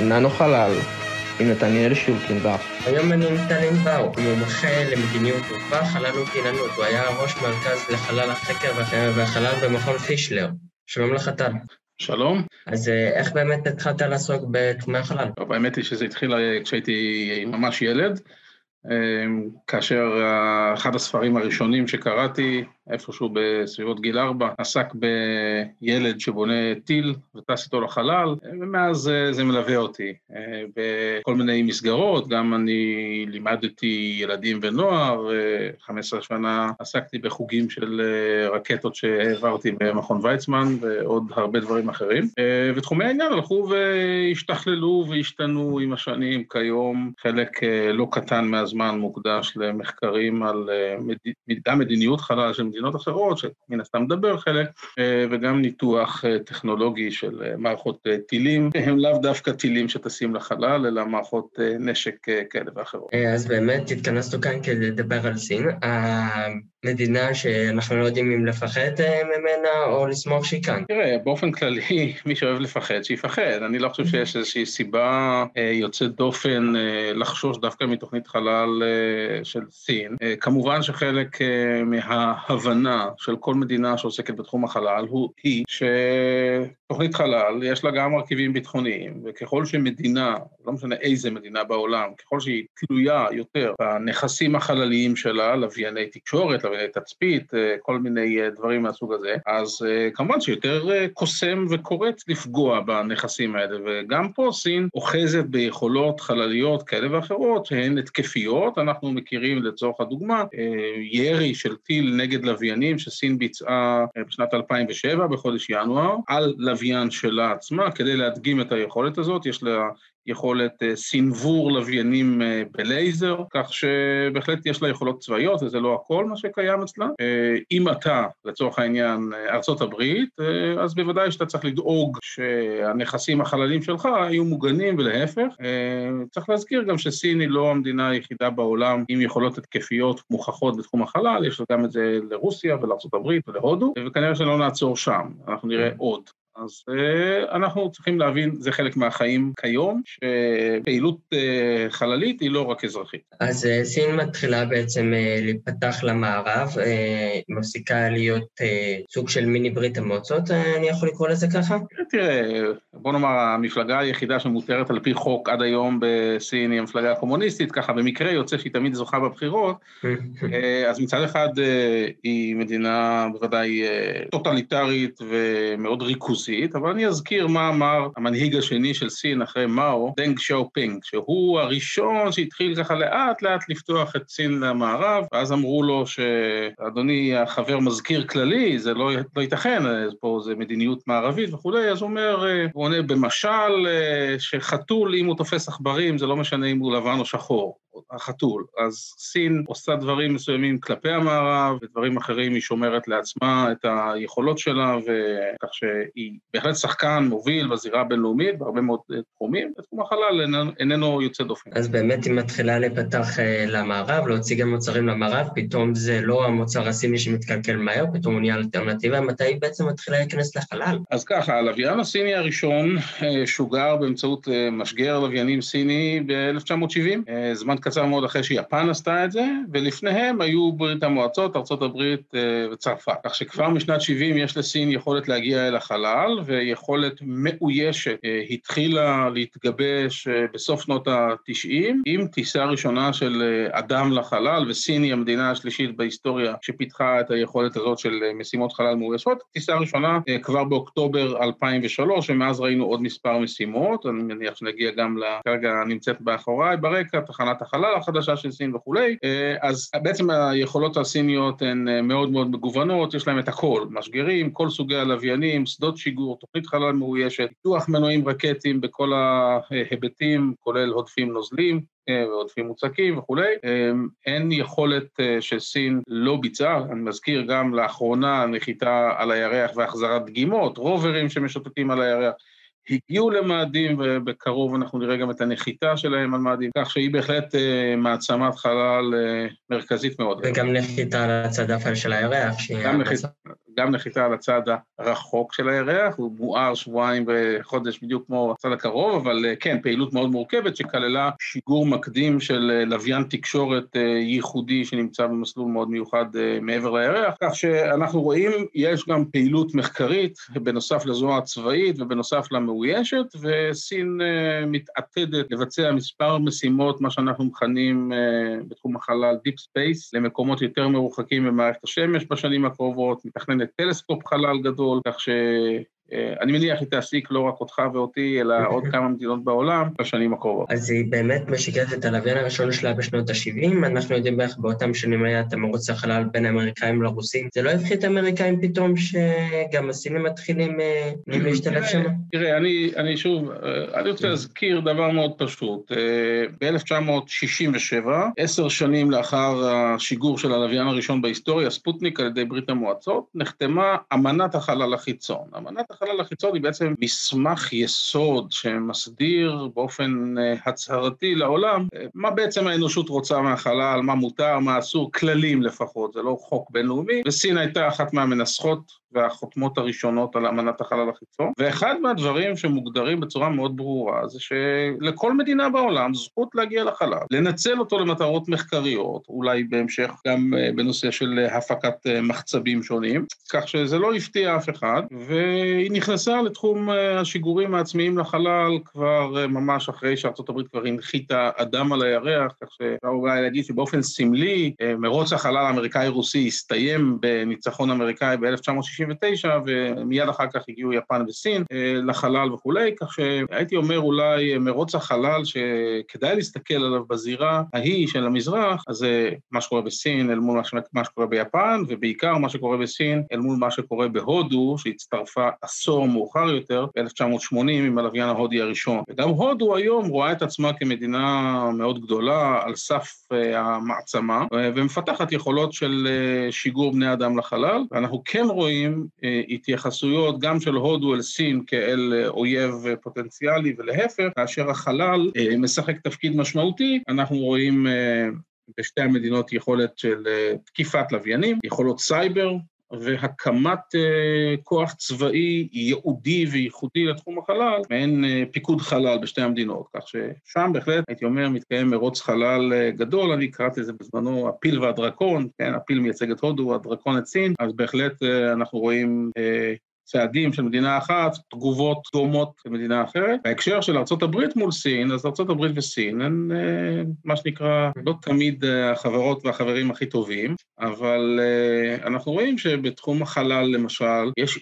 ננו חלל עם נתניאל שולקינבך. היום אני עם טלין באו, מומחה למדיניות תעופה, חלל ופיננות. הוא היה ראש מרכז לחלל החקר והחלל במכון פישלר. שלום לך טל. שלום. אז איך באמת התחלת לעסוק בתחומי החלל? טוב, האמת היא שזה התחיל כשהייתי ממש ילד, כאשר אחד הספרים הראשונים שקראתי איפשהו בסביבות גיל ארבע, עסק בילד שבונה טיל וטס איתו לחלל, ומאז זה מלווה אותי בכל מיני מסגרות, גם אני לימדתי ילדים ונוער, 15 שנה עסקתי בחוגים של רקטות שהעברתי במכון ויצמן ועוד הרבה דברים אחרים, ותחומי העניין הלכו והשתכללו והשתנו עם השנים, כיום חלק לא קטן מהזמן מוקדש למחקרים על גם מדיניות חלל של מדינות אחרות, שמן הסתם מדבר חלק, וגם ניתוח טכנולוגי של מערכות טילים, הם לאו דווקא טילים שטסים לחלל, אלא מערכות נשק כאלה ואחרות. אז באמת התכנסנו כאן כדי לדבר על סין, המדינה שאנחנו לא יודעים אם לפחד ממנה או לשמוח שהיא כאן. תראה, באופן כללי, מי שאוהב לפחד, שיפחד. אני לא חושב שיש איזושהי סיבה יוצאת דופן לחשוש דווקא מתוכנית חלל של סין. כמובן שחלק מההבנה של כל מדינה שעוסקת בתחום החלל היא שתוכנית חלל יש לה גם מרכיבים ביטחוניים, וככל שמדינה, לא משנה איזה מדינה בעולם, ככל שהיא תלויה יותר בנכסים החלליים שלה, לווייני תקשורת, לווייני תצפית, כל מיני דברים מהסוג הזה, אז כמובן שיותר קוסם וקורץ לפגוע בנכסים האלה, וגם פה סין אוחזת ביכולות חלליות כאלה ואחרות שהן התקפיות, אנחנו מכירים לצורך הדוגמה, ירי של טיל נגד לוויינים שסין ביצעה בשנת 2007 בחודש ינואר, על לוויין שלה עצמה, כדי להדגים את היכולת הזאת, יש לה יכולת סינוור לוויינים בלייזר, כך שבהחלט יש לה יכולות צבאיות, וזה לא הכל מה שקיים אצלה. אם אתה, לצורך העניין, ארצות הברית, אז בוודאי שאתה צריך לדאוג שהנכסים החלליים שלך יהיו מוגנים, ולהפך. צריך להזכיר גם שסין היא לא המדינה היחידה בעולם עם יכולות התקפיות מוכחות בתחום החלל, יש גם את זה לרוסיה ולארצות הברית ולהודו, וכנראה שלא נעצור שם, אנחנו נראה עוד. אז אנחנו צריכים להבין, זה חלק מהחיים כיום, שפעילות חללית היא לא רק אזרחית. אז סין מתחילה בעצם להיפתח למערב, מפסיקה להיות סוג של מיני ברית המועצות, אני יכול לקרוא לזה ככה? תראה, בוא נאמר, המפלגה היחידה שמותרת על פי חוק עד היום בסין היא המפלגה הקומוניסטית, ככה במקרה יוצא שהיא תמיד זוכה בבחירות, אז מצד אחד היא מדינה בוודאי טוטליטרית ומאוד ריכוזית, אבל אני אזכיר מה אמר המנהיג השני של סין אחרי מאו, דנג שיאופינג, שהוא הראשון שהתחיל ככה לאט לאט לפתוח את סין למערב, ואז אמרו לו שאדוני החבר מזכיר כללי, זה לא, לא ייתכן, פה זה מדיניות מערבית וכולי, אז הוא אומר, הוא עונה במשל שחתול אם הוא תופס עכברים, זה לא משנה אם הוא לבן או שחור. החתול. אז סין עושה דברים מסוימים כלפי המערב, ודברים אחרים היא שומרת לעצמה את היכולות שלה, וכך שהיא בהחלט שחקן מוביל בזירה הבינלאומית, בהרבה מאוד תחומים, ותחום החלל איננו יוצא דופן. אז באמת היא מתחילה לפתח למערב, להוציא גם מוצרים למערב, פתאום זה לא המוצר הסיני שמתקלקל מהר, פתאום הוא נהיה אלטרנטיבה, מתי היא בעצם מתחילה להיכנס לחלל? אז ככה, הלוויין הסיני הראשון שוגר באמצעות משגר לוויינים סיני ב-1970, זמן קצר מאוד אחרי שיפן עשתה את זה, ולפניהם היו ברית המועצות, הברית וצרפת. כך שכבר משנת 70 יש לסין יכולת להגיע אל החלל, ויכולת מאוישת התחילה להתגבש בסוף שנות ה-90, עם טיסה ראשונה של אדם לחלל, וסין היא המדינה השלישית בהיסטוריה שפיתחה את היכולת הזאת של משימות חלל מאוישות. טיסה ראשונה כבר באוקטובר 2003, ומאז ראינו עוד מספר משימות, אני מניח שנגיע גם לכרגע נמצאת באחוריי ברקע, תחנת החלל החדשה של סין וכולי, אז בעצם היכולות הסיניות הן מאוד מאוד מגוונות, יש להם את הכל, משגרים, כל סוגי הלוויינים, שדות שיגור, תוכנית חלל מאוישת, פיתוח מנועים רקטיים בכל ההיבטים, כולל הודפים נוזלים ועודפים מוצקים וכולי, אין יכולת שסין לא ביצעה, אני מזכיר גם לאחרונה נחיתה על הירח והחזרת דגימות, רוברים שמשוטטים על הירח, הגיעו למאדים, ובקרוב אנחנו נראה גם את הנחיתה שלהם על מאדים, כך שהיא בהחלט מעצמת חלל מרכזית מאוד. וגם נחיתה על הצד האפל של הירח. גם נחיתה על הצד הרחוק של הירח, הוא מואר שבועיים וחודש בדיוק כמו הצד הקרוב, אבל כן, פעילות מאוד מורכבת שכללה שיגור מקדים של לוויין תקשורת ייחודי שנמצא במסלול מאוד מיוחד מעבר לירח, כך שאנחנו רואים, יש גם פעילות מחקרית בנוסף לזו הצבאית ובנוסף למאוישת, וסין מתעתדת לבצע מספר משימות, מה שאנחנו מכנים בתחום החלל Deep Space, למקומות יותר מרוחקים במערכת השמש בשנים הקרובות, מתכננת טלסקופ חלל גדול, כך ש... אה, אני מניח היא תעסיק לא רק אותך ואותי, אלא עוד כמה מדינות בעולם בשנים הקרובות. אז היא באמת משיקת את הלוויין הראשון שלה בשנות ה-70, אנחנו יודעים בערך באותם שנים היה את המרוץ החלל בין האמריקאים לרוסים. זה לא הפחית את האמריקאים פתאום שגם הסינים מתחילים אה, להשתלב שם? תראה, אני שוב, אה, אני רוצה להזכיר דבר מאוד פשוט. ב-1967, עשר שנים לאחר השיגור של הלוויין הראשון בהיסטוריה, ספוטניק על ידי ברית המועצות, נחתמה אמנת החלל החיצון. אמנת החלל החיצון היא בעצם מסמך יסוד שמסדיר באופן אה, הצהרתי לעולם אה, מה בעצם האנושות רוצה מהחלל, מה מותר, מה אסור, כללים לפחות, זה לא חוק בינלאומי, וסין הייתה אחת מהמנסחות והחותמות הראשונות על אמנת החלל החיצון, ואחד מהדברים שמוגדרים בצורה מאוד ברורה זה שלכל מדינה בעולם זכות להגיע לחלל, לנצל אותו למטרות מחקריות, אולי בהמשך גם אה, בנושא של הפקת מחצבים שונים, כך שזה לא הפתיע אף אחד, והיא נכנסה לתחום אה, השיגורים העצמיים לחלל כבר אה, ממש אחרי שארצות הברית כבר הנחיתה אדם על הירח, כך שאפשר אולי להגיד שבאופן סמלי אה, מרוץ החלל האמריקאי-רוסי הסתיים בניצחון אמריקאי ב-1969, ומיד אחר כך הגיעו יפן וסין לחלל וכולי, כך שהייתי אומר אולי מרוץ החלל שכדאי להסתכל עליו בזירה ההיא של המזרח, אז זה מה שקורה בסין אל מול מה שקורה ביפן, ובעיקר מה שקורה בסין אל מול מה שקורה בהודו, שהצטרפה עשור מאוחר יותר, ב-1980 עם הלוויין ההודי הראשון. וגם הודו היום רואה את עצמה כמדינה מאוד גדולה, על סף uh, המעצמה, uh, ומפתחת יכולות של שיגור בני אדם לחלל, ואנחנו כן רואים uh, התייחסויות גם של הודו אל סין כאל uh, אויב uh, פוטנציאלי, ולהפך, כאשר החלל משחק תפקיד משמעותי, אנחנו רואים בשתי המדינות יכולת של תקיפת לוויינים, יכולות סייבר, והקמת אה, כוח צבאי ייעודי וייחודי לתחום החלל, מעין אה, פיקוד חלל בשתי המדינות, כך ששם בהחלט, הייתי אומר, מתקיים מרוץ חלל אה, גדול, אני קראתי לזה בזמנו הפיל והדרקון, כן, הפיל מייצג את הודו, הדרקון את סין, אז בהחלט אנחנו רואים צעדים של מדינה אחת, תגובות דומות של מדינה אחרת. בהקשר של ארה"ב מול סין, אז ארה"ב וסין הן אה, מה שנקרא לא תמיד אה, החברות והחברים הכי טובים, אבל אה, אנחנו רואים שבתחום החלל למשל, יש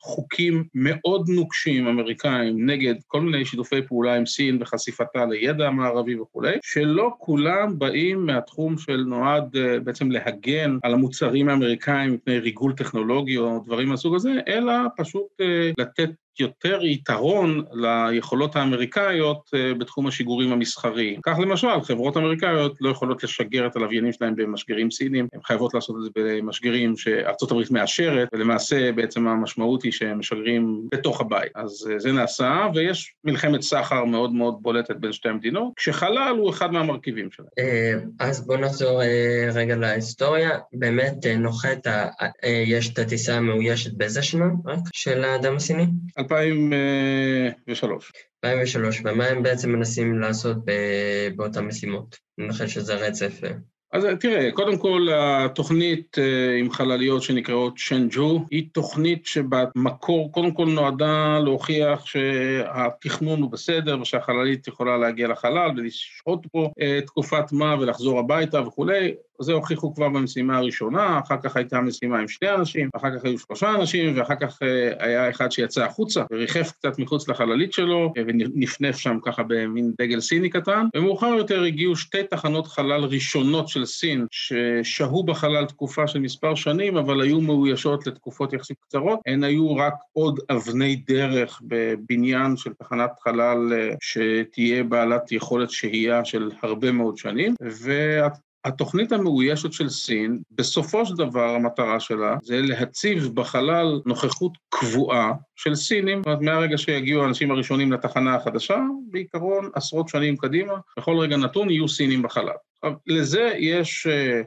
חוקים מאוד נוקשים אמריקאים נגד כל מיני שיתופי פעולה עם סין וחשיפתה לידע המערבי וכולי, שלא כולם באים מהתחום של נועד אה, בעצם להגן על המוצרים האמריקאים מפני ריגול טכנולוגי או דברים מהסוג הזה, אלא פשוט אה, לתת יותר יתרון ליכולות האמריקאיות אה, בתחום השיגורים המסחריים. כך למשל, חברות אמריקאיות לא יכולות לשגר את הלוויינים שלהם במשגרים סינים, הן חייבות לעשות את זה במשגרים שארצות הברית מאשרת, ולמעשה בעצם המשמעות היא שהם משגרים בתוך הבית. אז אה, זה נעשה, ויש מלחמת סחר מאוד מאוד בולטת בין שתי המדינות, כשחלל הוא אחד מהמרכיבים שלהם. אה, אז בואו נחזור רגע להיסטוריה. באמת נוחת, יש את הטיסה המאוישת באיזה שנה רק של האדם הסיני? 2003. 2003, ומה הם בעצם מנסים לעשות באותן משימות? אני חושב שזה רצף. אה. אז תראה, קודם כל התוכנית אה, עם חלליות שנקראות שנג'ו היא תוכנית שבמקור קודם כל נועדה להוכיח שהתכנון הוא בסדר ושהחללית יכולה להגיע לחלל ולשהות פה אה, תקופת מה ולחזור הביתה וכולי. זה הוכיחו כבר במשימה הראשונה, אחר כך הייתה משימה עם שני אנשים, אחר כך היו שלושה אנשים, ואחר כך אה, היה אחד שיצא החוצה וריחף קצת מחוץ לחללית שלו, אה, ונפנף שם ככה במין דגל סיני קטן, ומאוחר יותר הגיעו שתי תחנות חלל ראשונות של סין, ששהו בחלל תקופה של מספר שנים, אבל היו מאוישות לתקופות יחסית קצרות, הן היו רק עוד אבני דרך בבניין של תחנת חלל אה, שתהיה בעלת יכולת שהייה של הרבה מאוד שנים, וה... התוכנית המאוישת של סין, בסופו של דבר המטרה שלה זה להציב בחלל נוכחות קבועה של סינים, זאת אומרת מהרגע שיגיעו האנשים הראשונים לתחנה החדשה, בעיקרון עשרות שנים קדימה, בכל רגע נתון יהיו סינים בחלל. לזה יש uh,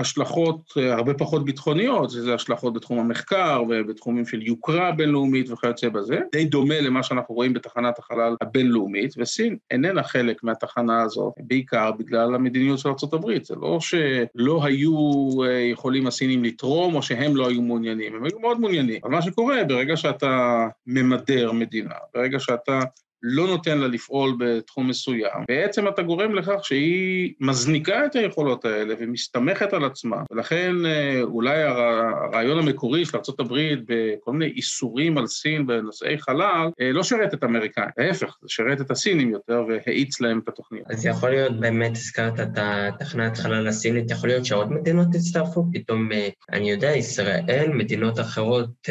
השלכות הרבה פחות ביטחוניות, שזה השלכות בתחום המחקר ובתחומים של יוקרה בינלאומית וכיוצא בזה, די דומה למה שאנחנו רואים בתחנת החלל הבינלאומית, וסין איננה חלק מהתחנה הזאת, בעיקר בגלל המדיניות של ארה"ב. זה לא שלא היו יכולים הסינים לתרום או שהם לא היו מעוניינים, הם היו מאוד מעוניינים. אבל מה שקורה, ברגע שאתה ממדר מדינה, ברגע שאתה לא נותן לה לפעול בתחום מסוים, בעצם אתה גורם לכך שהיא מזניקה את היכולות האלה ומסתמכת על עצמה, ולכן אה, אולי הרעיון המקורי של ארה"ב בכל מיני איסורים על סין בנושאי חלל, אה, לא שרת את האמריקאים, להפך, זה שרת את הסינים יותר והאיץ להם את התוכניות. אז יכול להיות, באמת הזכרת את התחנת חלל הסינית, יכול להיות שעוד מדינות יצטרפו? פתאום, אה, אני יודע, ישראל, מדינות אחרות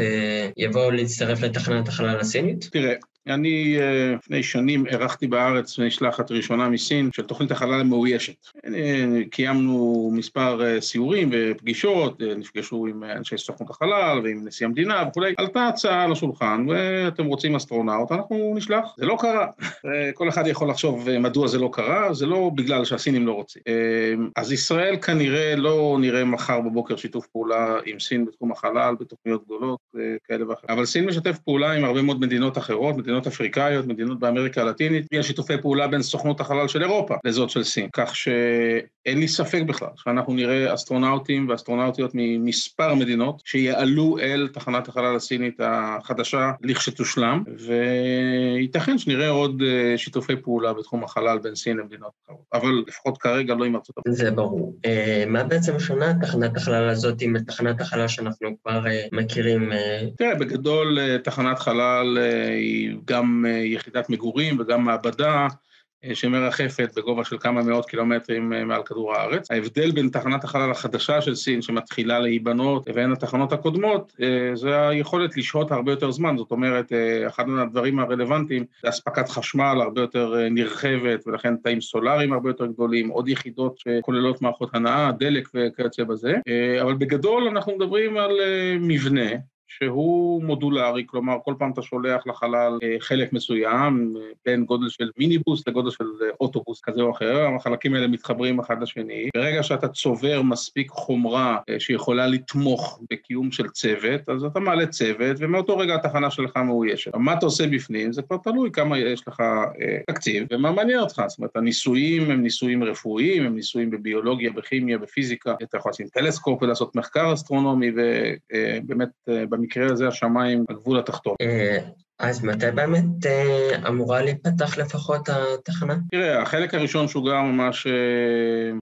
יבואו להצטרף לתחנת החלל הסינית? תראה, אני אה, לפני שנים אירחתי בארץ משלחת ראשונה מסין של תוכנית החלל המאוישת. אה, קיימנו מספר אה, סיורים ופגישות, נפגשו עם אנשי סוכנות החלל ועם נשיא המדינה וכולי. עלתה הצעה על השולחן, ואתם רוצים אסטרונאוט, אנחנו נשלח. זה לא קרה. כל אחד יכול לחשוב מדוע זה לא קרה, זה לא בגלל שהסינים לא רוצים. אז ישראל כנראה לא נראה מחר בבוקר שיתוף פעולה עם סין בתחום החלל, בתוכניות גדולות כאלה ואחרות. אבל סין משתף פעולה עם הרבה מאוד מדינות אחרות, מדינות אפריקאיות, מדינות באמריקה הלטינית, יש שיתופי פעולה בין סוכנות החלל של אירופה לזאת של סין. כך שאין לי ספק בכלל שאנחנו נראה אסטרונאוטים ואסטרונאוטיות ממספר מדינות שיעלו אל תחנת החלל הסינית החדשה לכשתושלם, וייתכן שנראה עוד אה, שיתופי פעולה בתחום החלל בין סין למדינות אחרות, אבל לפחות כרגע לא עם ארצות הברית. זה ברור. אה, מה בעצם שונה תחנת החלל הזאת עם תחנת החלל שאנחנו כבר אה, מכירים? תראה, בגדול תחנת חלל היא גם אה, יחידת מגורים וגם מעבדה אה, שמרחפת בגובה של כמה מאות קילומטרים אה, מעל כדור הארץ. ההבדל בין תחנת החלל החדשה של סין שמתחילה להיבנות לבין התחנות הקודמות, זה היכולת לשהות הרבה יותר זמן, זאת אומרת, אחד מהדברים הרלוונטיים זה אספקת חשמל הרבה יותר נרחבת ולכן תאים סולאריים הרבה יותר גדולים, עוד יחידות שכוללות מערכות הנאה, דלק וכיוצא בזה, אבל בגדול אנחנו מדברים על מבנה שהוא מודולרי, כלומר כל פעם אתה שולח לחלל אה, חלק מסוים, אה, בין גודל של מיניבוס לגודל של אה, אוטובוס כזה או אחר, החלקים האלה מתחברים אחד לשני. ברגע שאתה צובר מספיק חומרה שיכולה לתמוך בקיום של צוות, אז אתה מעלה צוות, ומאותו רגע התחנה שלך מאוישת. מה אתה עושה בפנים, זה כבר תלוי כמה יש לך תקציב, ומה מעניין אותך. זאת אומרת, הניסויים הם ניסויים רפואיים, הם ניסויים בביולוגיה, בכימיה, בפיזיקה, אתה יכול לשים טלסקופ ולעשות מחקר אסטרונומי, ובאמת במקרה הזה השמיים הגבול התחתון. אז מתי באמת אה, אמורה להיפתח לפחות התחנה? תראה, החלק הראשון שוגר ממש אה,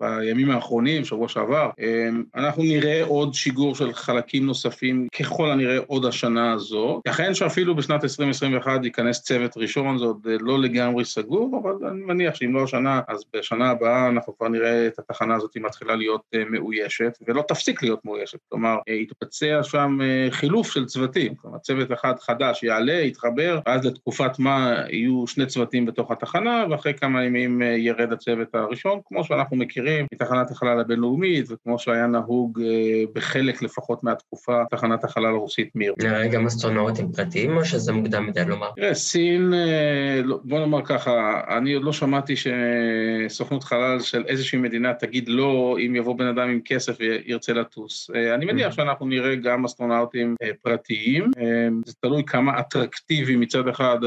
בימים האחרונים, שבוע שעבר. אה, אנחנו נראה עוד שיגור של חלקים נוספים, ככל הנראה עוד השנה הזו. ייתכן שאפילו בשנת 2021 ייכנס צוות ראשון, זה עוד לא לגמרי סגור, אבל אני מניח שאם לא השנה, אז בשנה הבאה אנחנו כבר נראה את התחנה הזאת מתחילה להיות מאוישת, ולא תפסיק להיות מאוישת. כלומר, יתבצע שם חילוף של צוותים. כלומר, צוות אחד חדש יעלה, יתחבר. להתחבר, ואז לתקופת מה יהיו שני צוותים בתוך התחנה, ואחרי כמה ימים אה, ירד הצוות הראשון, כמו שאנחנו מכירים מתחנת החלל הבינלאומית, וכמו שהיה נהוג אה, בחלק לפחות מהתקופה, תחנת החלל הרוסית מיר. נראה גם אסטרונאוטים פרטיים, או שזה מוקדם מדי לומר? תראה, סין, אה, לא, בוא נאמר ככה, אני עוד לא שמעתי שסוכנות חלל של איזושהי מדינה תגיד לא, אם יבוא בן אדם עם כסף וירצה לטוס. אני מניח mm-hmm. שאנחנו נראה גם אסטרונאוטים פרטיים, זה תלוי כמה אטרקטיבי. אטרקטיבי מצד אחד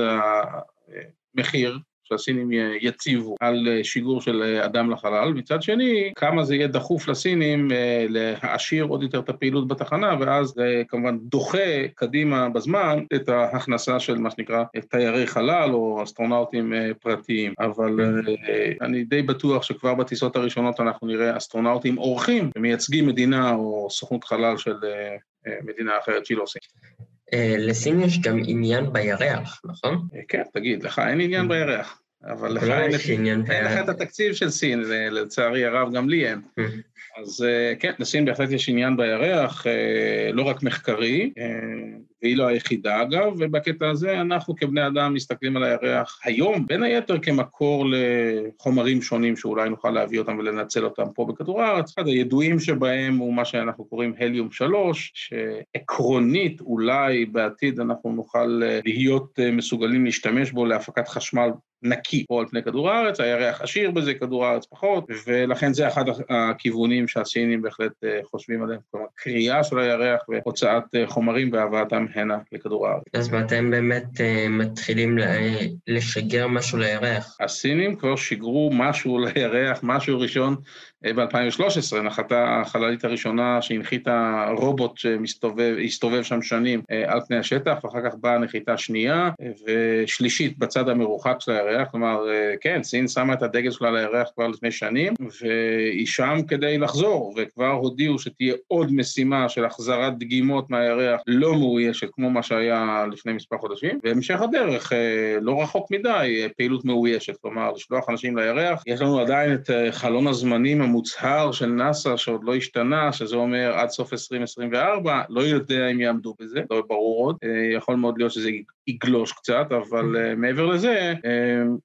המחיר, שהסינים יציבו על שיגור של אדם לחלל, מצד שני, כמה זה יהיה דחוף לסינים אה, להעשיר עוד יותר את הפעילות בתחנה, ואז זה כמובן דוחה קדימה בזמן את ההכנסה של מה שנקרא תיירי חלל או אסטרונאוטים אה, פרטיים. אבל אה, אני די בטוח שכבר בטיסות הראשונות אנחנו נראה אסטרונאוטים אורחים ומייצגים מדינה או סוכנות חלל של מדינה אחרת שהיא לא סין. אה, לסין יש גם עניין בירח, נכון? אה, כן, תגיד, לך אין עניין בירח. אבל לך אין, אין לך את התקציב של סין, לצערי הרב גם לי אין. אז אה, כן, לסין בהחלט יש עניין בירח, לא רק מחקרי, והיא לא היחידה אגב, ובקטע הזה אנחנו כבני אדם מסתכלים על הירח היום, בין היתר כמקור לחומרים שונים שאולי נוכל להביא אותם ולנצל אותם פה בכדור הארץ. אחד הידועים שבהם הוא מה שאנחנו קוראים הליום 3, שעקרונית אולי בעתיד אנחנו נוכל להיות מסוגלים להשתמש בו להפקת חשמל נקי פה על פני כדור הארץ, הירח עשיר בזה, כדור הארץ פחות, ולכן זה אחד הכיוונים שהסינים בהחלט חושבים עליהם, כלומר, קריאה של הירח והוצאת חומרים והבאתם הנה לכדור הארץ. אז מתי הם באמת מתחילים לשגר משהו לירח? הסינים כבר שיגרו משהו לירח, משהו ראשון ב-2013 נחתה החללית הראשונה שהנחיתה רובוט שהסתובב שם שנים אה, על פני השטח, ואחר כך באה נחיתה שנייה ושלישית בצד המרוחק של הירח, כלומר, אה, כן, סין שמה את הדגל שלה לירח כבר לפני שנים, והיא שם כדי לחזור, וכבר הודיעו שתהיה עוד משימה של החזרת דגימות מהירח לא מאוישת, כמו מה שהיה לפני מספר חודשים, והמשך הדרך, אה, לא רחוק מדי, פעילות מאוישת, כלומר, לשלוח אנשים לירח. יש לנו עדיין את חלון הזמנים המוצהר של נאס"א שעוד לא השתנה, שזה אומר עד סוף 2024, לא יודע אם יעמדו בזה, לא ברור עוד, אה, יכול מאוד להיות שזה יגלוש קצת, אבל uh, מעבר לזה, uh,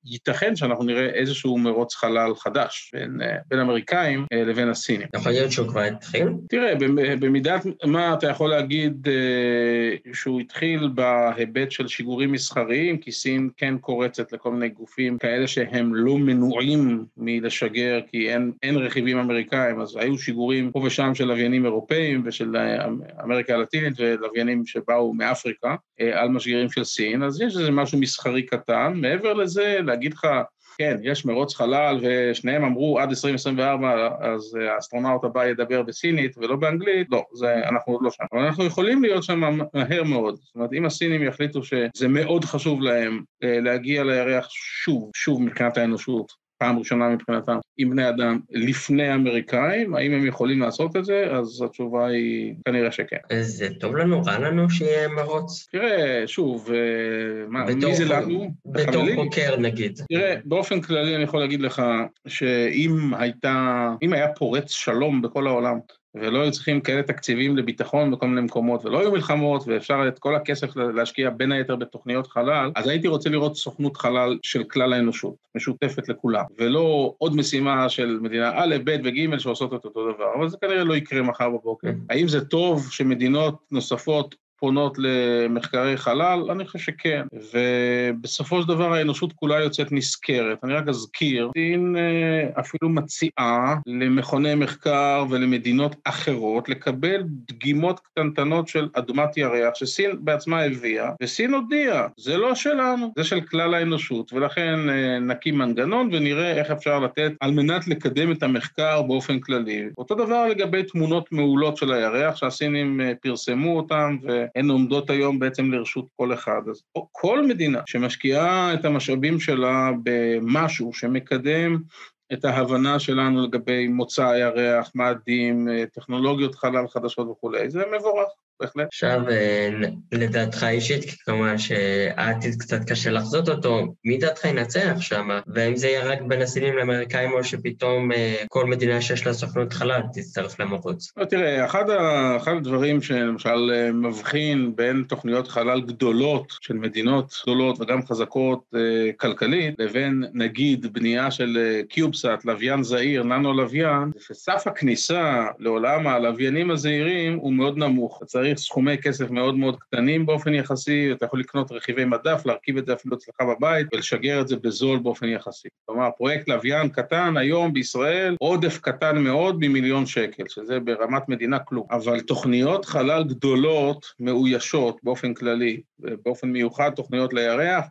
ייתכן שאנחנו נראה איזשהו מרוץ חלל חדש בין, uh, בין אמריקאים לבין הסינים. יכול להיות שהוא כבר התחיל? תראה, במידת מה אתה יכול להגיד שהוא התחיל בהיבט של שיגורים מסחריים, כי סין כן קורצת לכל מיני גופים כאלה שהם לא מנועים מלשגר, כי אין, אין רכיבים אמריקאים, אז היו שיגורים פה ושם של לוויינים אירופאים ושל אמריקה הלטינית ולוויינים שבאו מאפריקה על משגרים של סין, אז יש איזה משהו מסחרי קטן. מעבר לזה, להגיד לך, כן, יש מרוץ חלל, ושניהם אמרו עד 2024, אז האסטרונאוט הבא ידבר בסינית ולא באנגלית, לא, זה, אנחנו עוד לא שם. אבל אנחנו יכולים להיות שם מהר מאוד. זאת אומרת, אם הסינים יחליטו שזה מאוד חשוב להם אה, להגיע לירח שוב, שוב מבחינת האנושות, פעם ראשונה מבחינתם עם בני אדם לפני האמריקאים, האם הם יכולים לעשות את זה? אז התשובה היא כנראה שכן. זה טוב לנו, רע לנו שיהיה מרוץ? תראה, שוב, אה, מה, מי זה לנו? בתור חוקר נגיד. תראה, באופן כללי אני יכול להגיד לך שאם הייתה, אם היה פורץ שלום בכל העולם, ולא היו צריכים כאלה תקציבים לביטחון בכל מיני מקומות, ולא היו מלחמות, ואפשר את כל הכסף להשקיע בין היתר בתוכניות חלל, אז הייתי רוצה לראות סוכנות חלל של כלל האנושות, משותפת לכולם, ולא עוד משימה של מדינה א', ב' וג' שעושות את אותו דבר, אבל זה כנראה לא יקרה מחר בבוקר. כן. האם זה טוב שמדינות נוספות פונות למחקרי חלל? אני חושב שכן. ובסופו של דבר האנושות כולה יוצאת נשכרת. אני רק אזכיר, סין אה, אפילו מציעה למכוני מחקר ולמדינות אחרות לקבל דגימות קטנטנות של אדמת ירח שסין בעצמה הביאה, וסין הודיעה, זה לא שלנו, זה של כלל האנושות, ולכן אה, נקים מנגנון ונראה איך אפשר לתת על מנת לקדם את המחקר באופן כללי. אותו דבר לגבי תמונות מעולות של הירח שהסינים אה, פרסמו אותן, ו... הן עומדות היום בעצם לרשות כל אחד. אז כל מדינה שמשקיעה את המשאבים שלה במשהו שמקדם את ההבנה שלנו לגבי מוצא הירח, מאדים, טכנולוגיות חלל חדשות וכולי, זה מבורך. בהחלט. עכשיו, אה, לדעתך אישית, כמובן שהעתיד קצת קשה לחזות אותו, מי דעתך ינצח שם? והאם זה יהיה רק בין הסינים לאמריקאים, או שפתאום אה, כל מדינה שיש לה סוכנות חלל תצטרף למרוץ? לא, תראה, אחד, ה, אחד הדברים שלמשל אה, מבחין בין תוכניות חלל גדולות של מדינות גדולות וגם חזקות כלכלית, לבין נגיד בנייה של קיובסאט, לוויין זעיר, ננו לוויין, שסף הכניסה לעולם הלוויינים הזעירים הוא מאוד נמוך. צריך סכומי כסף מאוד מאוד קטנים באופן יחסי, אתה יכול לקנות רכיבי מדף, להרכיב את זה אפילו אצלך בבית ולשגר את זה בזול באופן יחסי. כלומר, פרויקט לוויין קטן היום בישראל, עודף קטן מאוד ממיליון שקל, שזה ברמת מדינה כלום. אבל תוכניות חלל גדולות, מאוישות באופן כללי, באופן מיוחד תוכניות לירח,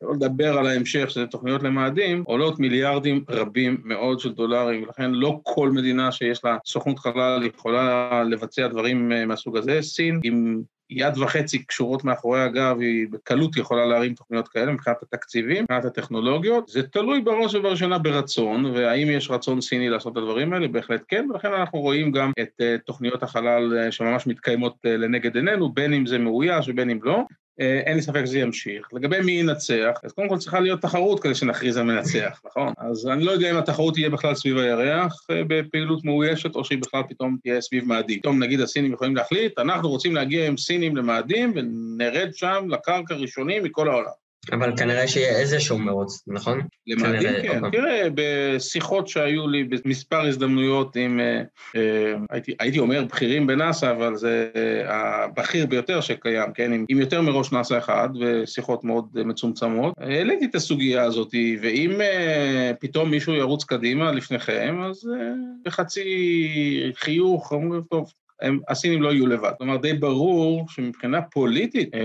שלא לדבר על ההמשך, שזה תוכניות למאדים, עולות מיליארדים רבים מאוד של דולרים, ולכן לא כל מדינה שיש לה סוכנות חלל יכולה לבצע דברים אה, מהסוג הזה. סין עם יד וחצי קשורות מאחורי הגב, היא בקלות יכולה להרים תוכניות כאלה מבחינת התקציבים, מבחינת הטכנולוגיות. זה תלוי בראש ובראשונה ברצון, והאם יש רצון סיני לעשות את הדברים האלה? בהחלט כן, ולכן אנחנו רואים גם את uh, תוכניות החלל uh, שממש מתקיימות לנגד עינינו, בין אם זה מאויש ובין אם לא. אה, אין לי ספק שזה ימשיך. לגבי מי ינצח, אז קודם כל צריכה להיות תחרות כדי שנכריז על מנצח, נכון? אז אני לא יודע אם התחרות תהיה בכלל סביב הירח אה, בפעילות מאוישת, או שהיא בכלל פתאום תהיה סביב מאדים. פתאום נגיד הסינים יכולים להחליט, אנחנו רוצים להגיע עם סינים למאדים ונרד שם לקרקע ראשונים מכל העולם. אבל כנראה שיהיה איזשהו מרוץ, נכון? למאדים כן. אוקיי. תראה, בשיחות שהיו לי במספר הזדמנויות עם, אה, אה, הייתי, הייתי אומר בכירים בנאס"א, אבל זה הבכיר ביותר שקיים, כן? עם, עם יותר מראש נאס"א אחד, ושיחות מאוד מצומצמות. העליתי את הסוגיה הזאת, ואם פתאום מישהו ירוץ קדימה לפניכם, אז בחצי חיוך, אומרים, טוב, הם, הסינים לא יהיו לבד. כלומר, די ברור שמבחינה פוליטית, אה,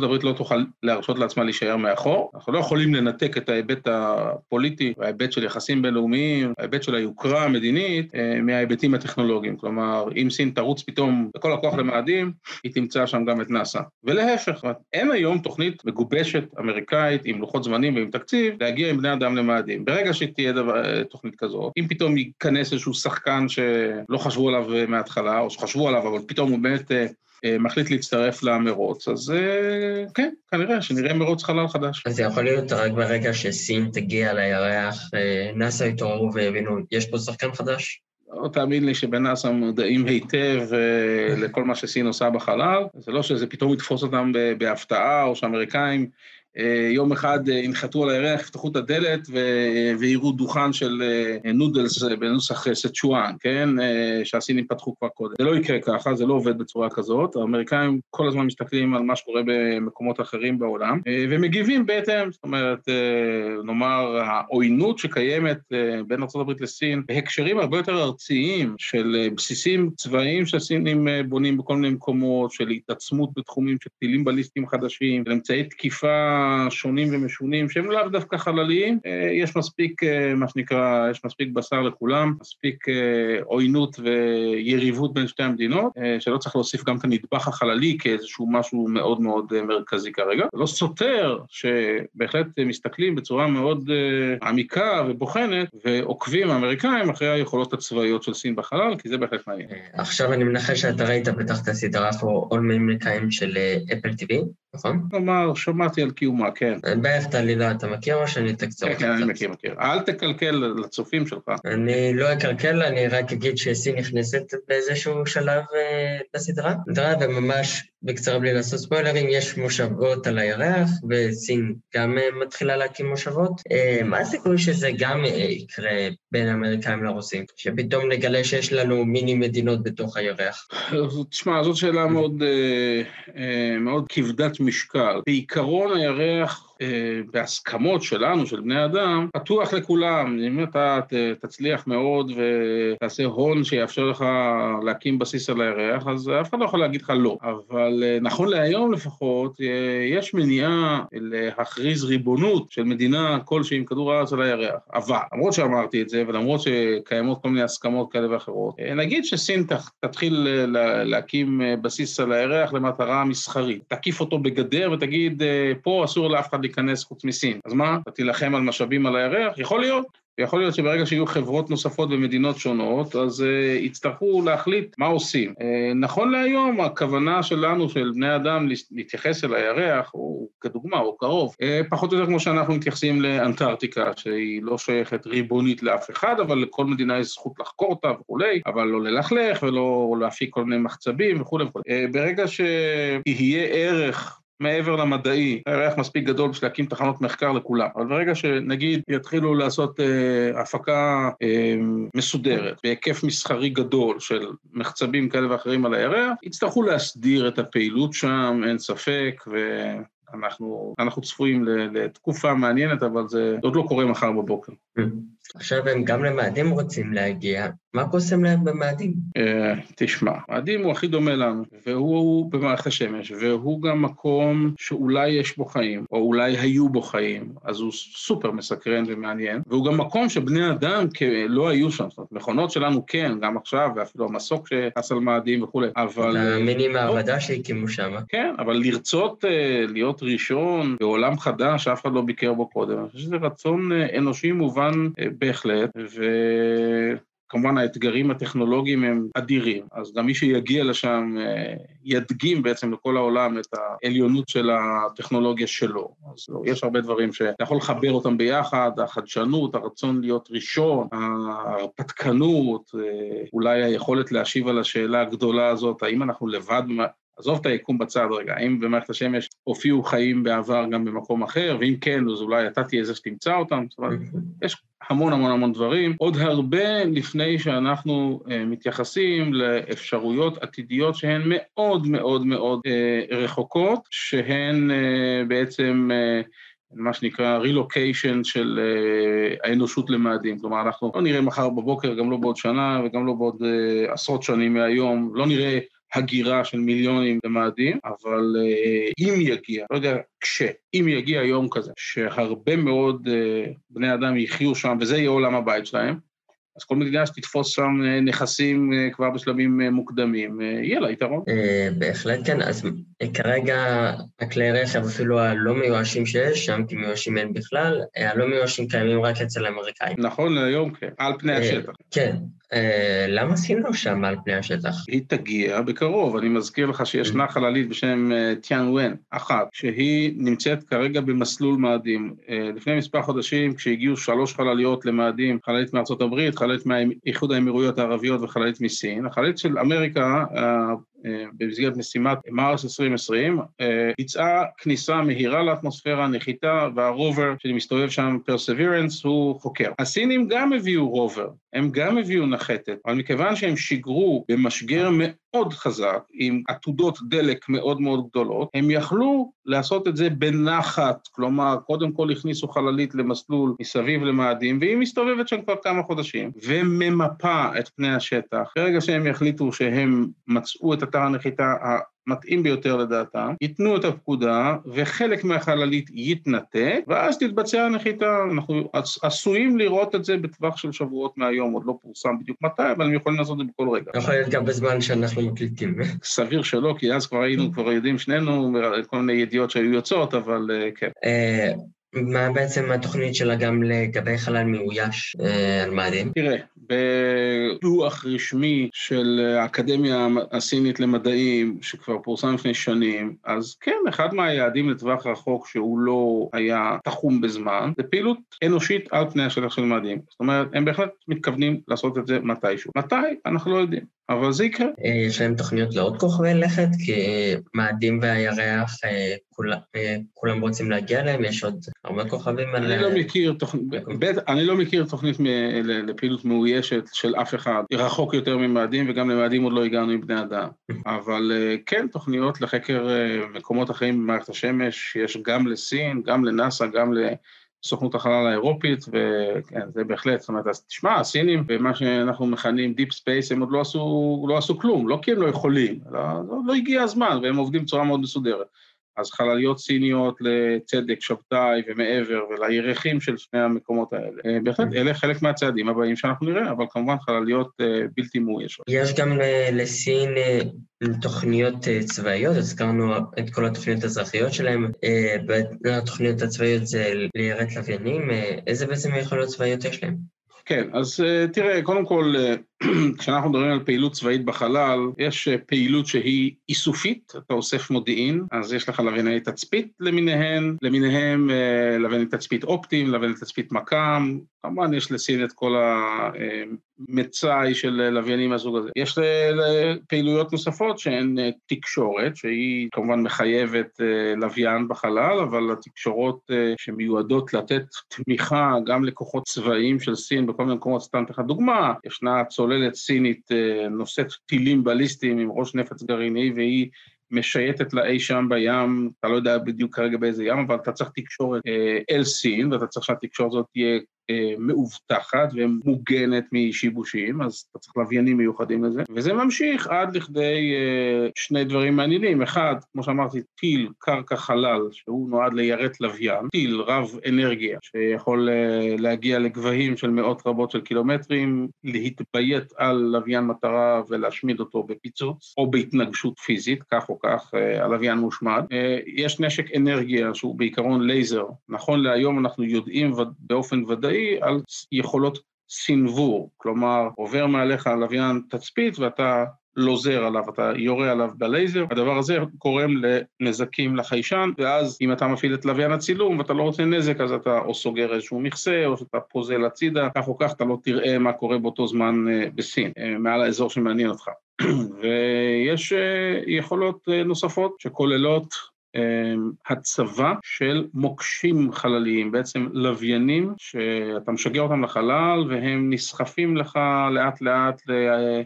ארה"ב לא תוכל להרשות לעצמה להישאר מאחור. אנחנו לא יכולים לנתק את ההיבט הפוליטי, ההיבט של יחסים בינלאומיים, ההיבט של היוקרה המדינית, אה, מההיבטים הטכנולוגיים. כלומר, אם סין תרוץ פתאום בכל הכוח למאדים, היא תמצא שם גם את נאס"א. ולהפך, אין היום תוכנית מגובשת אמריקאית עם לוחות זמנים ועם תקציב להגיע עם בני אדם למאדים. ברגע שתהיה דבר, תוכנית כזאת, אם פתאום ייכנס איזשהו שחקן שלא חשבו עליו מההתחלה, או שחשבו חשבו עליו, אבל פתאום הוא באמת אה, אה, מחליט להצטרף למרוץ, אז אה, כן, כנראה שנראה מרוץ חלל חדש. אז זה יכול להיות רק ברגע שסין תגיע לירח, נאס"א יתעוררו ויבינו, יש פה שחקן חדש? לא תאמין לי שבנאס"א מודעים היטב לכל מה שסין עושה בחלל, זה לא שזה פתאום יתפוס אותם בהפתעה, או שאמריקאים אה, יום אחד אה, ינחתו על הירח, יפתחו את הדלת ויראו דוכן של אה, נודלס בנוסח סצ'ואן, כן? שהסינים פתחו כבר קודם. זה לא יקרה ככה, זה לא עובד בצורה כזאת. האמריקאים כל הזמן מסתכלים על מה שקורה במקומות אחרים בעולם, ומגיבים בהתאם. זאת אומרת, נאמר, העוינות שקיימת בין ארה"ב לסין בהקשרים הרבה יותר ארציים של בסיסים צבאיים שהסינים בונים בכל מיני מקומות, של התעצמות בתחומים של טילים בליסטיים חדשים, של אמצעי תקיפה שונים ומשונים שהם לאו דווקא חלליים, אה, יש מספיק, אה, מה שנקרא, יש מספיק בשר לכולם, מספיק אה, עוינות ויריבות בין שתי המדינות, שלא צריך להוסיף גם את הנדבך החללי כאיזשהו משהו מאוד מאוד מרכזי כרגע. לא סותר שבהחלט מסתכלים בצורה מאוד עמיקה ובוחנת ועוקבים האמריקאים אחרי היכולות הצבאיות של סין בחלל, כי זה בהחלט מעניין. עכשיו אני מנחש שאתה ראית בטח את הסדרה פה עול אמריקאים של אפל TV, נכון? כלומר, שמעתי על קיומה, כן. בערך את העלילה אתה מכיר או שאני אתקצר כן, כן, אני מכיר, מכיר. אל תקלקל לצופים שלך. אני לא אקלקל, אני רק אגיד שסין נכנסת באיזשהו שלב אה, לסדרה, וממש בקצרה בלי לעשות ספוילרים, יש מושבות על הירח, וסין גם אה, מתחילה להקים מושבות. אה, מה הסיכוי שזה גם יקרה בין האמריקאים לרוסים? שפתאום נגלה שיש לנו מיני מדינות בתוך הירח? תשמע, זאת שאלה מאוד, כבדת משקל. בעיקרון הירח אה, בהסכמות שלנו, של בני אדם, פתוח לכולם. אם אתה תצליח מאוד ותעשה הון שיאפשר לך להקים בסיס על הירח, אז אף אחד לא יכול להגיד לך לא. אבל אה, נכון להיום לפחות, אה, יש מניעה להכריז ריבונות של מדינה כלשהי עם כדור הארץ על הירח. אבל, למרות שאמרתי את זה, ולמרות שקיימות כל מיני הסכמות כאלה ואחרות, נגיד שסין תתחיל להקים בסיס על הירח למטרה מסחרית. תקיף אותו בגדר ותגיד, פה אסור לאף אחד להיכנס חוץ מסין. אז מה, אתה תילחם על משאבים על הירח? יכול להיות. ויכול להיות שברגע שיהיו חברות נוספות במדינות שונות, אז uh, יצטרכו להחליט מה עושים. Uh, נכון להיום, הכוונה שלנו, של בני אדם, להתייחס אל הירח, הוא כדוגמה, הוא קרוב, uh, פחות או יותר כמו שאנחנו מתייחסים לאנטארקטיקה, שהיא לא שייכת ריבונית לאף אחד, אבל לכל מדינה יש זכות לחקור אותה וכולי, אבל לא ללכלך ולא להפיק כל מיני מחצבים וכולי וכולי. Uh, ברגע שיהיה ערך מעבר למדעי, הירח מספיק גדול בשביל להקים תחנות מחקר לכולם. אבל ברגע שנגיד יתחילו לעשות אה, הפקה אה, מסודרת בהיקף מסחרי גדול של מחצבים כאלה ואחרים על הירח, יצטרכו להסדיר את הפעילות שם, אין ספק, ו... אנחנו, אנחנו צפויים לתקופה מעניינת, אבל זה עוד לא קורה מחר בבוקר. עכשיו הם גם למאדים רוצים להגיע, מה קוסם להם במאדים? אה, תשמע, מאדים הוא הכי דומה לנו, והוא במערכת השמש, והוא גם מקום שאולי יש בו חיים, או אולי היו בו חיים, אז הוא סופר מסקרן ומעניין, והוא גם מקום שבני אדם לא היו שם, זאת אומרת, מכונות שלנו כן, גם עכשיו, ואפילו המסוק שטס על מאדים וכולי, אבל... המיני מעבדה שהקימו שם. כן, אבל לרצות אה, להיות ראשון בעולם חדש שאף אחד לא ביקר בו קודם, אני חושב שזה רצון אה, אנושי מובן בהחלט, וכמובן האתגרים הטכנולוגיים הם אדירים, אז גם מי שיגיע לשם אה, ידגים בעצם לכל העולם את העליונות של הטכנולוגיה שלו. אז לא, יש הרבה דברים שאתה יכול לחבר אותם ביחד, החדשנות, הרצון להיות ראשון, ההרפתקנות, אה, אולי היכולת להשיב על השאלה הגדולה הזאת, האם אנחנו לבד עזוב את היקום בצד רגע, האם במערכת השמש הופיעו חיים בעבר גם במקום אחר, ואם כן, אז אולי אתה תהיה זה שתמצא אותם, זאת אומרת, יש המון המון המון דברים, עוד הרבה לפני שאנחנו uh, מתייחסים לאפשרויות עתידיות שהן מאוד מאוד מאוד uh, רחוקות, שהן uh, בעצם uh, מה שנקרא רילוקיישן של uh, האנושות למאדים. כלומר, אנחנו לא נראה מחר בבוקר, גם לא בעוד שנה וגם לא בעוד uh, עשרות שנים מהיום, לא נראה הגירה של מיליונים למאדים, אבל uh, אם יגיע, לא יודע כש, אם יגיע יום כזה, שהרבה מאוד uh, בני אדם יחיו שם, וזה יהיה עולם הבית שלהם, אז כל מדינה שתתפוס שם אה, נכסים כבר בשלבים מוקדמים, יהיה לה יתרון. בהחלט כן, אז כרגע הכלי רכב, אפילו הלא מיואשים שיש שם, כי מיואשים אין בכלל, הלא מיואשים קיימים רק אצל האמריקאים. נכון להיום כן, על פני השטח. כן, Uh, למה סין לא שם על פני השטח? היא תגיע בקרוב, אני מזכיר לך שישנה mm. חללית בשם טיאן ון, אחת, שהיא נמצאת כרגע במסלול מאדים. לפני מספר חודשים, כשהגיעו שלוש חלליות למאדים, חללית מארצות הברית, חללית מאיחוד האמירויות הערביות וחללית מסין, החללית של אמריקה, אה, במסגרת משימת מרס 2020, אה, ביצעה כניסה מהירה לאטמוספירה, נחיתה, והרובר שמסתובב שם, פרסבירנס, הוא חוקר. הסינים גם הביאו רובר, הם גם הביאו נחתת, אבל מכיוון שהם שיגרו במשגר מאוד חזק, עם עתודות דלק מאוד מאוד גדולות, הם יכלו לעשות את זה בנחת, כלומר, קודם כל הכניסו חללית למסלול מסביב למאדים, והיא מסתובבת שם כבר כמה חודשים, וממפה את פני השטח. ברגע שהם יחליטו שהם מצאו את אתר הנחיתה המתאים ביותר לדעתם, ייתנו את הפקודה, וחלק מהחללית יתנתק, ואז תתבצע הנחיתה. אנחנו עשויים לראות את זה בטווח של שבועות מהיום, עוד לא פורסם בדיוק מתי, אבל הם יכולים לעשות את זה בכל רגע. יכול להיות גם בזמן שאנחנו מקליטים. סביר שלא, כי אז כבר היינו כבר יודעים שנינו, כל מיני ידיעות שהיו יוצאות, אבל אה, כן. אה, מה בעצם התוכנית שלה גם לגבי חלל מאויש אה, על מאדים? תראה, בדוח רשמי של האקדמיה הסינית למדעים, שכבר פורסם לפני שנים, אז כן, אחד מהיעדים לטווח רחוק שהוא לא היה תחום בזמן, זה פעילות אנושית על פני השטח של מאדים. זאת אומרת, הם בהחלט מתכוונים לעשות את זה מתישהו. מתי? אנחנו לא יודעים. אבל זה יקרה. אה, יש להם תוכניות לעוד כוכבי לכת? כי מאדים והירח, אה, אה, כולם רוצים להגיע אליהם, יש עוד הרבה כוכבים על... אני לא מכיר, אני לא מכיר תוכנית לפעילות מאוישת של אף אחד, רחוק יותר ממאדים, וגם למאדים עוד לא הגענו עם בני אדם. אבל כן, תוכניות לחקר מקומות אחרים במערכת השמש, יש גם לסין, גם לנאסא, גם ל... סוכנות החלל האירופית, וכן, זה בהחלט, זאת אומרת, אז תשמע, הסינים, במה שאנחנו מכנים Deep Space, הם עוד לא עשו, לא עשו כלום, לא כי הם לא יכולים, אלא לא, לא הגיע הזמן, והם עובדים בצורה מאוד מסודרת. אז חלליות סיניות לצדק, שבתאי ומעבר, ולירחים של שני המקומות האלה. אה, בהחלט. אלה חלק מהצעדים הבאים שאנחנו נראה, אבל כמובן חלליות אה, בלתי מאוישות. יש גם לסין אה, תוכניות צבאיות, הזכרנו את כל התוכניות האזרחיות שלהם. התוכניות הצבאיות זה ליירט לוויינים, איזה בעצם יכולות צבאיות יש להם? כן, אז תראה, קודם כל, כשאנחנו מדברים על פעילות צבאית בחלל, יש אה, פעילות שהיא איסופית, אתה אוסף מודיעין, אז יש לך לווייני תצפית למיניהם, למיניהם אה, לווייני תצפית אופטיים, לווייני תצפית מכ"ם, כמובן יש לסין את כל המצאי של לוויינים מהסוג הזה. יש פעילויות נוספות שהן אה, תקשורת, שהיא כמובן מחייבת לוויין בחלל, אבל התקשורות שמיועדות לתת תמיכה גם לכוחות צבאיים של סין בכל מיני מקומות, סתם לך דוגמה, ישנה צוללת צוללת סינית אה, נושאת טילים בליסטיים עם ראש נפץ גרעיני והיא משייטת לה אי שם בים, אתה לא יודע בדיוק כרגע באיזה ים, אבל אתה צריך תקשורת אה, אל סין, ואתה צריך שהתקשורת הזאת תהיה מאובטחת ומוגנת משיבושים, אז אתה צריך לוויינים מיוחדים לזה, וזה ממשיך עד לכדי אה, שני דברים מעניינים. אחד, כמו שאמרתי, טיל קרקע חלל, שהוא נועד ליירט לוויין, טיל רב אנרגיה, שיכול אה, להגיע לגבהים של מאות רבות של קילומטרים, להתביית על לוויין מטרה ולהשמיד אותו בפיצוץ, או בהתנגשות פיזית, כך או כך, הלוויין מושמד. יש נשק אנרגיה שהוא בעיקרון לייזר. נכון להיום אנחנו יודעים באופן ודאי על יכולות סינוור, כלומר עובר מעליך לוויין תצפית ואתה לוזר עליו, אתה יורה עליו בלייזר, הדבר הזה גורם לנזקים לחיישן, ואז אם אתה מפעיל את לוויין הצילום ואתה לא רוצה נזק, אז אתה או סוגר איזשהו מכסה, או שאתה פוזל הצידה, כך או כך אתה לא תראה מה קורה באותו זמן אה, בסין, אה, מעל האזור שמעניין אותך. ויש יכולות נוספות שכוללות הצבה של מוקשים חלליים, בעצם לוויינים שאתה משגר אותם לחלל והם נסחפים לך לאט לאט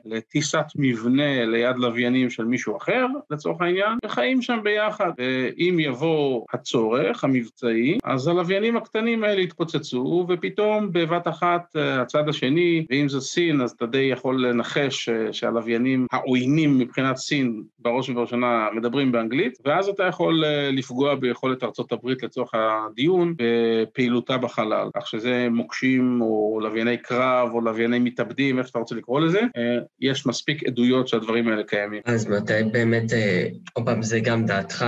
לטיסת מבנה ליד לוויינים של מישהו אחר, לצורך העניין, וחיים שם ביחד. ואם יבוא הצורך המבצעי, אז הלוויינים הקטנים האלה יתפוצצו, ופתאום בבת אחת הצד השני, ואם זה סין, אז אתה די יכול לנחש שהלוויינים העוינים מבחינת סין, בראש ובראשונה מדברים באנגלית, ואז אתה יכול יכול אה, לפגוע ביכולת ארצות הברית לצורך הדיון בפעילותה בחלל, כך שזה מוקשים או לווייני קרב או לווייני מתאבדים, איך שאתה רוצה לקרוא לזה, אה, יש מספיק עדויות שהדברים האלה קיימים. אז מתי באמת, אה, עוד פעם, זה גם דעתך,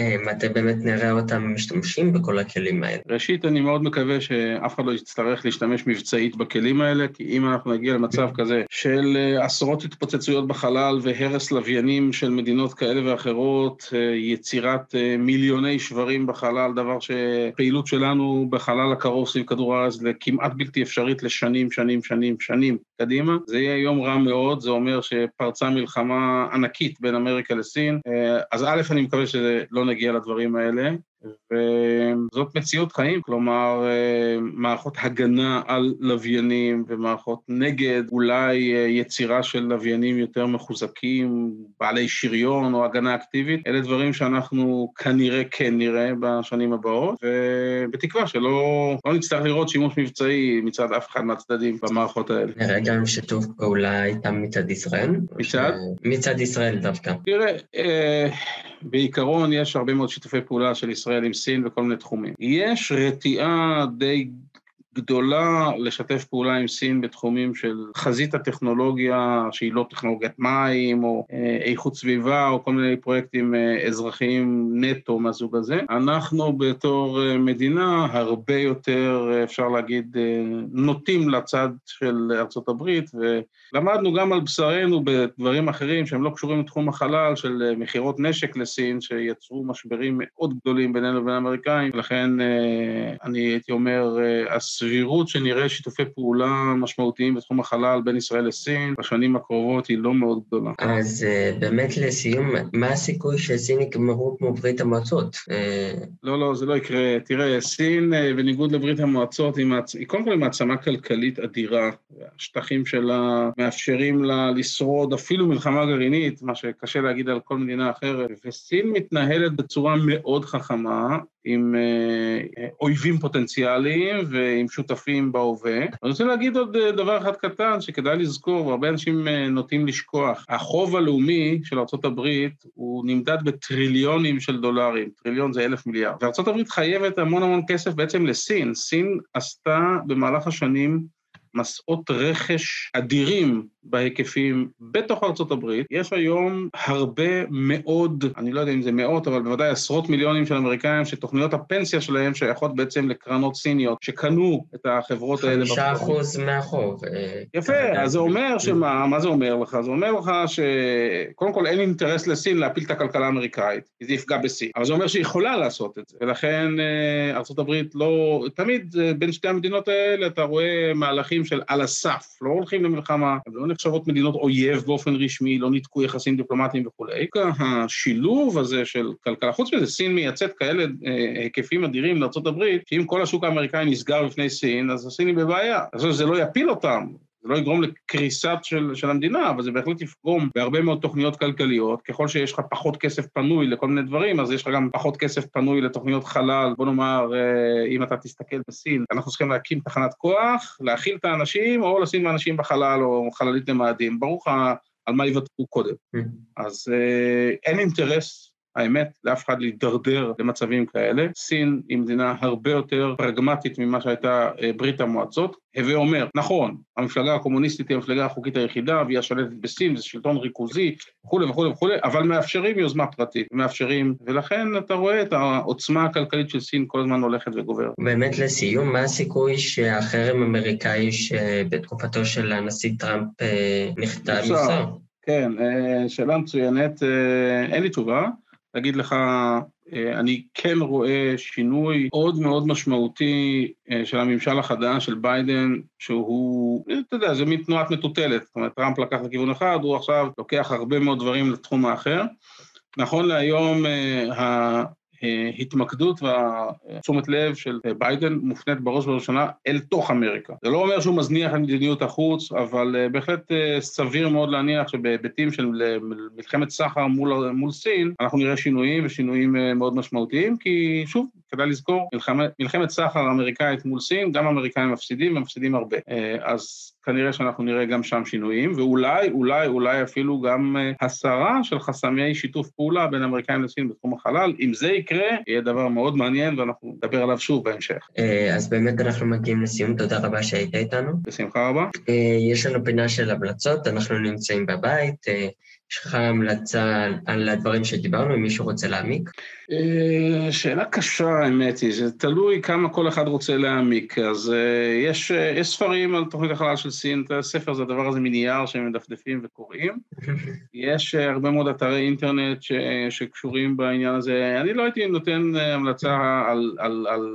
מתי באמת נראה אותם משתמשים בכל הכלים האלה? ראשית, אני מאוד מקווה שאף אחד לא יצטרך להשתמש מבצעית בכלים האלה, כי אם אנחנו נגיע למצב כזה של אה, עשרות התפוצצויות בחלל והרס לוויינים של מדינות כאלה ואחרות, אה, יצירת אה, מיליוני שברים בחלל, דבר שפעילות שלנו בחלל הקרוב סביב כדור הארץ לכמעט בלתי אפשרית לשנים, שנים, שנים, שנים קדימה, זה יהיה יום רע מאוד, זה אומר שפרצה מלחמה ענקית בין אמריקה לסין. אז א', אני מקווה שזה לא נגיע לדברים האלה. וזאת מציאות חיים, כלומר אה, מערכות הגנה על לוויינים ומערכות נגד, אולי אה, יצירה של לוויינים יותר מחוזקים, בעלי שריון או הגנה אקטיבית, אלה דברים שאנחנו כנראה כן נראה בשנים הבאות, ובתקווה שלא לא נצטרך לראות שימוש מבצעי מצד אף אחד מהצדדים במערכות האלה. נראה גם שיתוף פעולה איתם מצד ישראל? מצד? מצד ישראל דווקא. תראה, אה, בעיקרון יש הרבה מאוד שיתופי פעולה של ישראל עם סין בכל מיני תחומים. יש רתיעה די גדולה לשתף פעולה עם סין בתחומים של חזית הטכנולוגיה, שהיא לא טכנולוגיית מים, או אה, איכות סביבה, או כל מיני פרויקטים אה, אזרחיים נטו מהסוג הזה. אנחנו בתור אה, מדינה הרבה יותר, אפשר להגיד, נוטים לצד של ארצות הברית, ולמדנו גם על בשרנו בדברים אחרים שהם לא קשורים לתחום החלל, של מכירות נשק לסין, שיצרו משברים מאוד גדולים בינינו לבין האמריקאים, ולכן אני הייתי אומר, הסבירות שנראה שיתופי פעולה משמעותיים בתחום החלל בין ישראל לסין בשנים הקרובות היא לא מאוד גדולה. אז uh, באמת לסיום, מה הסיכוי שסין יגמרו כמו ברית המועצות? Uh... לא, לא, זה לא יקרה. תראה, סין, uh, בניגוד לברית המועצות, היא, מעצ... היא קודם כל מעצמה כלכלית אדירה. השטחים שלה מאפשרים לה לשרוד אפילו מלחמה גרעינית, מה שקשה להגיד על כל מדינה אחרת, וסין מתנהלת בצורה מאוד חכמה, עם אה, אויבים פוטנציאליים ועם שותפים בהווה. אני רוצה להגיד עוד אה, דבר אחד קטן שכדאי לזכור, והרבה אנשים אה, נוטים לשכוח. החוב הלאומי של ארה"ב הוא נמדד בטריליונים של דולרים, טריליון זה אלף מיליארד. וארה"ב חייבת המון המון כסף בעצם לסין. סין עשתה במהלך השנים מסעות רכש אדירים בהיקפים בתוך ארצות הברית. יש היום הרבה מאוד, אני לא יודע אם זה מאות, אבל בוודאי עשרות מיליונים של אמריקאים שתוכניות הפנסיה שלהם שייכות בעצם לקרנות סיניות שקנו את החברות האלה. חמישה אחוז מהחוב. אה, יפה, אז זה אומר שמה, מה זה אומר לך? זה אומר לך שקודם כל אין אינטרס לסין להפיל את הכלכלה האמריקאית, כי זה יפגע בסין, אבל זה אומר שהיא יכולה לעשות את זה, ולכן אה, ארצות הברית לא, תמיד אה, בין שתי המדינות האלה אתה רואה מהלכים של על הסף, לא הולכים למלחמה, הם לא נחשבות מדינות אויב באופן רשמי, לא ניתקו יחסים דיפלומטיים וכולי. השילוב הזה של כלכלה, חוץ מזה, סין מייצאת כאלה אה, היקפים אדירים לארה"ב, שאם כל השוק האמריקאי נסגר בפני סין, אז הסין היא בבעיה. אז זה לא יפיל אותם, זה לא יגרום לקריסת של, של המדינה, אבל זה בהחלט יפגום בהרבה מאוד תוכניות כלכליות. ככל שיש לך פחות כסף פנוי לכל מיני דברים, אז יש לך גם פחות כסף פנוי לתוכניות חלל. בוא נאמר, אה, אם אתה תסתכל בסין, אנחנו צריכים להקים תחנת כוח, להכיל את האנשים, או לשים אנשים בחלל או חללית למאדים. ברור לך על מה יוותרו קודם. Mm. אז אה, אין אינטרס האמת, לאף אחד להידרדר למצבים כאלה. סין היא מדינה הרבה יותר פרגמטית ממה שהייתה אה, ברית המועצות. הווה אומר, נכון, המפלגה הקומוניסטית היא המפלגה החוקית היחידה והיא השלטת בסין, זה שלטון ריכוזי וכולי וכולי וכולי, אבל מאפשרים יוזמה פרטית, מאפשרים, ולכן אתה רואה את העוצמה הכלכלית של סין כל הזמן הולכת וגוברת. באמת לסיום, מה הסיכוי שהחרם האמריקאי שבתקופתו של הנשיא טראמפ אה, נכתב יוסר? כן, אה, שאלה מצוינת, אין לי תשובה. להגיד לך אני כן רואה שינוי מאוד מאוד משמעותי של הממשל החדש של ביידן, שהוא, אתה יודע, זה מין תנועת מטוטלת, זאת אומרת, טראמפ לקח לכיוון אחד, הוא עכשיו לוקח הרבה מאוד דברים לתחום האחר. נכון להיום, ההתמקדות והתשומת לב של ביידן מופנית בראש ובראשונה אל תוך אמריקה. זה לא אומר שהוא מזניח את מדיניות החוץ, אבל בהחלט סביר מאוד להניח שבהיבטים של מלחמת סחר מול, מול סין, אנחנו נראה שינויים ושינויים מאוד משמעותיים, כי שוב, כדאי לזכור, מלחמת, מלחמת סחר אמריקאית מול סין, גם אמריקאים מפסידים ומפסידים הרבה. אז כנראה שאנחנו נראה גם שם שינויים, ואולי, אולי, אולי אפילו גם הסרה של חסמי שיתוף פעולה בין אמריקאים לסין בתחום החלל. אם זה יקרה, יהיה דבר מאוד מעניין, ואנחנו נדבר עליו שוב בהמשך. אז באמת אנחנו מגיעים לסיום, תודה רבה שהיית איתנו. בשמחה רבה. יש לנו פינה של המלצות, אנחנו נמצאים בבית. יש לך המלצה על הדברים שדיברנו, אם מישהו רוצה להעמיק? שאלה קשה, האמת היא, זה תלוי כמה כל אחד רוצה להעמיק. אז יש, יש ספרים על תוכנית החלל של סין, הספר זה הדבר הזה מנייר שהם מדפדפים וקוראים. יש הרבה מאוד אתרי אינטרנט ש, שקשורים בעניין הזה. אני לא הייתי נותן המלצה על, על, על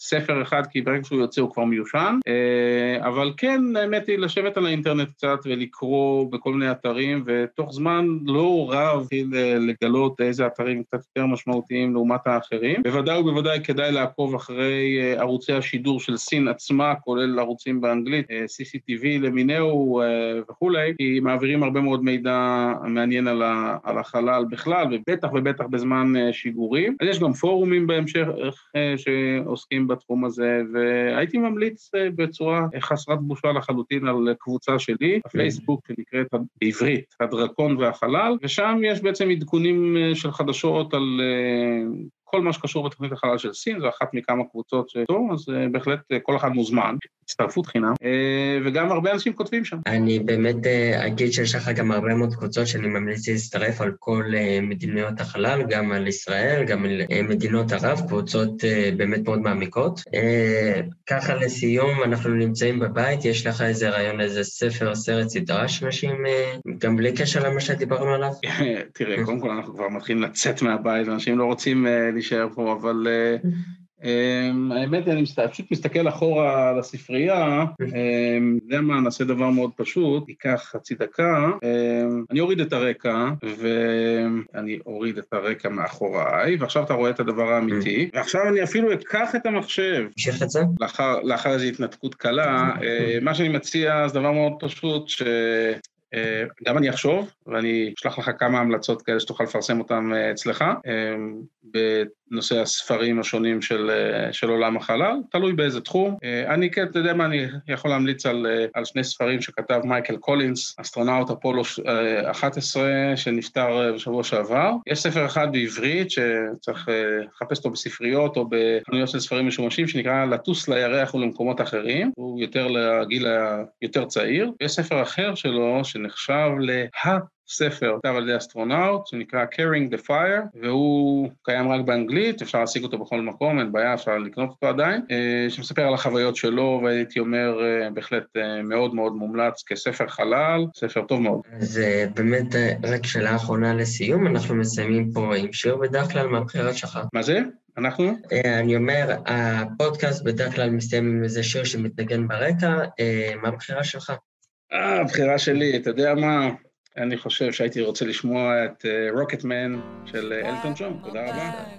ספר אחד, כי ברגע שהוא יוצא הוא כבר מיושן, אבל כן, האמת היא לשבת על האינטרנט קצת ולקרוא בכל מיני אתרים, ותוך זמן לא רב לגלות איזה אתרים קצת יותר משמעותיים לעומת האחרים. בוודאי ובוודאי כדאי לעקוב אחרי ערוצי השידור של סין עצמה, כולל ערוצים באנגלית, CCTV למיניהו וכולי, כי מעבירים הרבה מאוד מידע מעניין על החלל בכלל, ובטח ובטח בזמן שיגורים. אז יש גם פורומים בהמשך שעוסקים בתחום הזה, והייתי ממליץ בצורה חסרת בושה לחלוטין על קבוצה שלי, הפייסבוק שנקראת בעברית, הדרקון והחלל, ושם יש בעצם עדכונים של חדשות על eh, כל מה שקשור בתוכנית החלל של סין, זו אחת מכמה קבוצות שטוב, אז בהחלט כל אחד מוזמן, הצטרפות חינם, וגם הרבה אנשים כותבים שם. אני באמת אגיד שיש לך גם הרבה מאוד קבוצות שאני ממליץ להצטרף על כל מדיניות החלל, גם על ישראל, גם על מדינות ערב, קבוצות באמת מאוד מעמיקות. ככה לסיום, אנחנו נמצאים בבית, יש לך איזה רעיון, איזה ספר, סרט, סדרה שאנשים, גם בלי קשר למה שדיברנו עליו? תראה, קודם כל אנחנו כבר מתחילים לצאת מהבית, אנשים לא רוצים להישאר פה, אבל האמת היא, אני פשוט מסתכל אחורה על הספרייה, יודע מה, נעשה דבר מאוד פשוט, ייקח חצי דקה, אני אוריד את הרקע, ואני אוריד את הרקע מאחוריי, ועכשיו אתה רואה את הדבר האמיתי, ועכשיו אני אפילו אקח את המחשב. תמשיך את זה? לאחר איזו התנתקות קלה, מה שאני מציע זה דבר מאוד פשוט, ש... גם אני אחשוב, ואני אשלח לך כמה המלצות כאלה שתוכל לפרסם אותן אצלך, בנושא הספרים השונים של, של עולם החלל, תלוי באיזה תחום. אני כן, אתה יודע מה, אני יכול להמליץ על, על שני ספרים שכתב מייקל קולינס, אסטרונאוט אפולו 11, שנפטר בשבוע שעבר. יש ספר אחד בעברית שצריך לחפש אותו בספריות או בחנויות של ספרים משומשים, שנקרא לטוס לירח ולמקומות אחרים, הוא יותר לגיל היותר צעיר. יש ספר אחר שלו, שנחשב לה... ספר כתב על ידי אסטרונאוט, שנקרא Carrying the Fire, והוא קיים רק באנגלית, אפשר להשיג אותו בכל מקום, אין בעיה, אפשר לקנות אותו עדיין, שמספר על החוויות שלו, והייתי אומר, בהחלט מאוד מאוד מומלץ כספר חלל, ספר טוב מאוד. אז באמת, רק שאלה אחרונה לסיום, אנחנו מסיימים פה עם שיר בדרך כלל מהבחירה שלך. מה זה? אנחנו? אני אומר, הפודקאסט בדרך כלל מסתיים עם איזה שיר שמתנגן ברקע, מה הבחירה שלך? אה, הבחירה שלי, אתה יודע מה? אני חושב שהייתי רוצה לשמוע את רוקטמן של אלטון ג'ון, תודה רבה.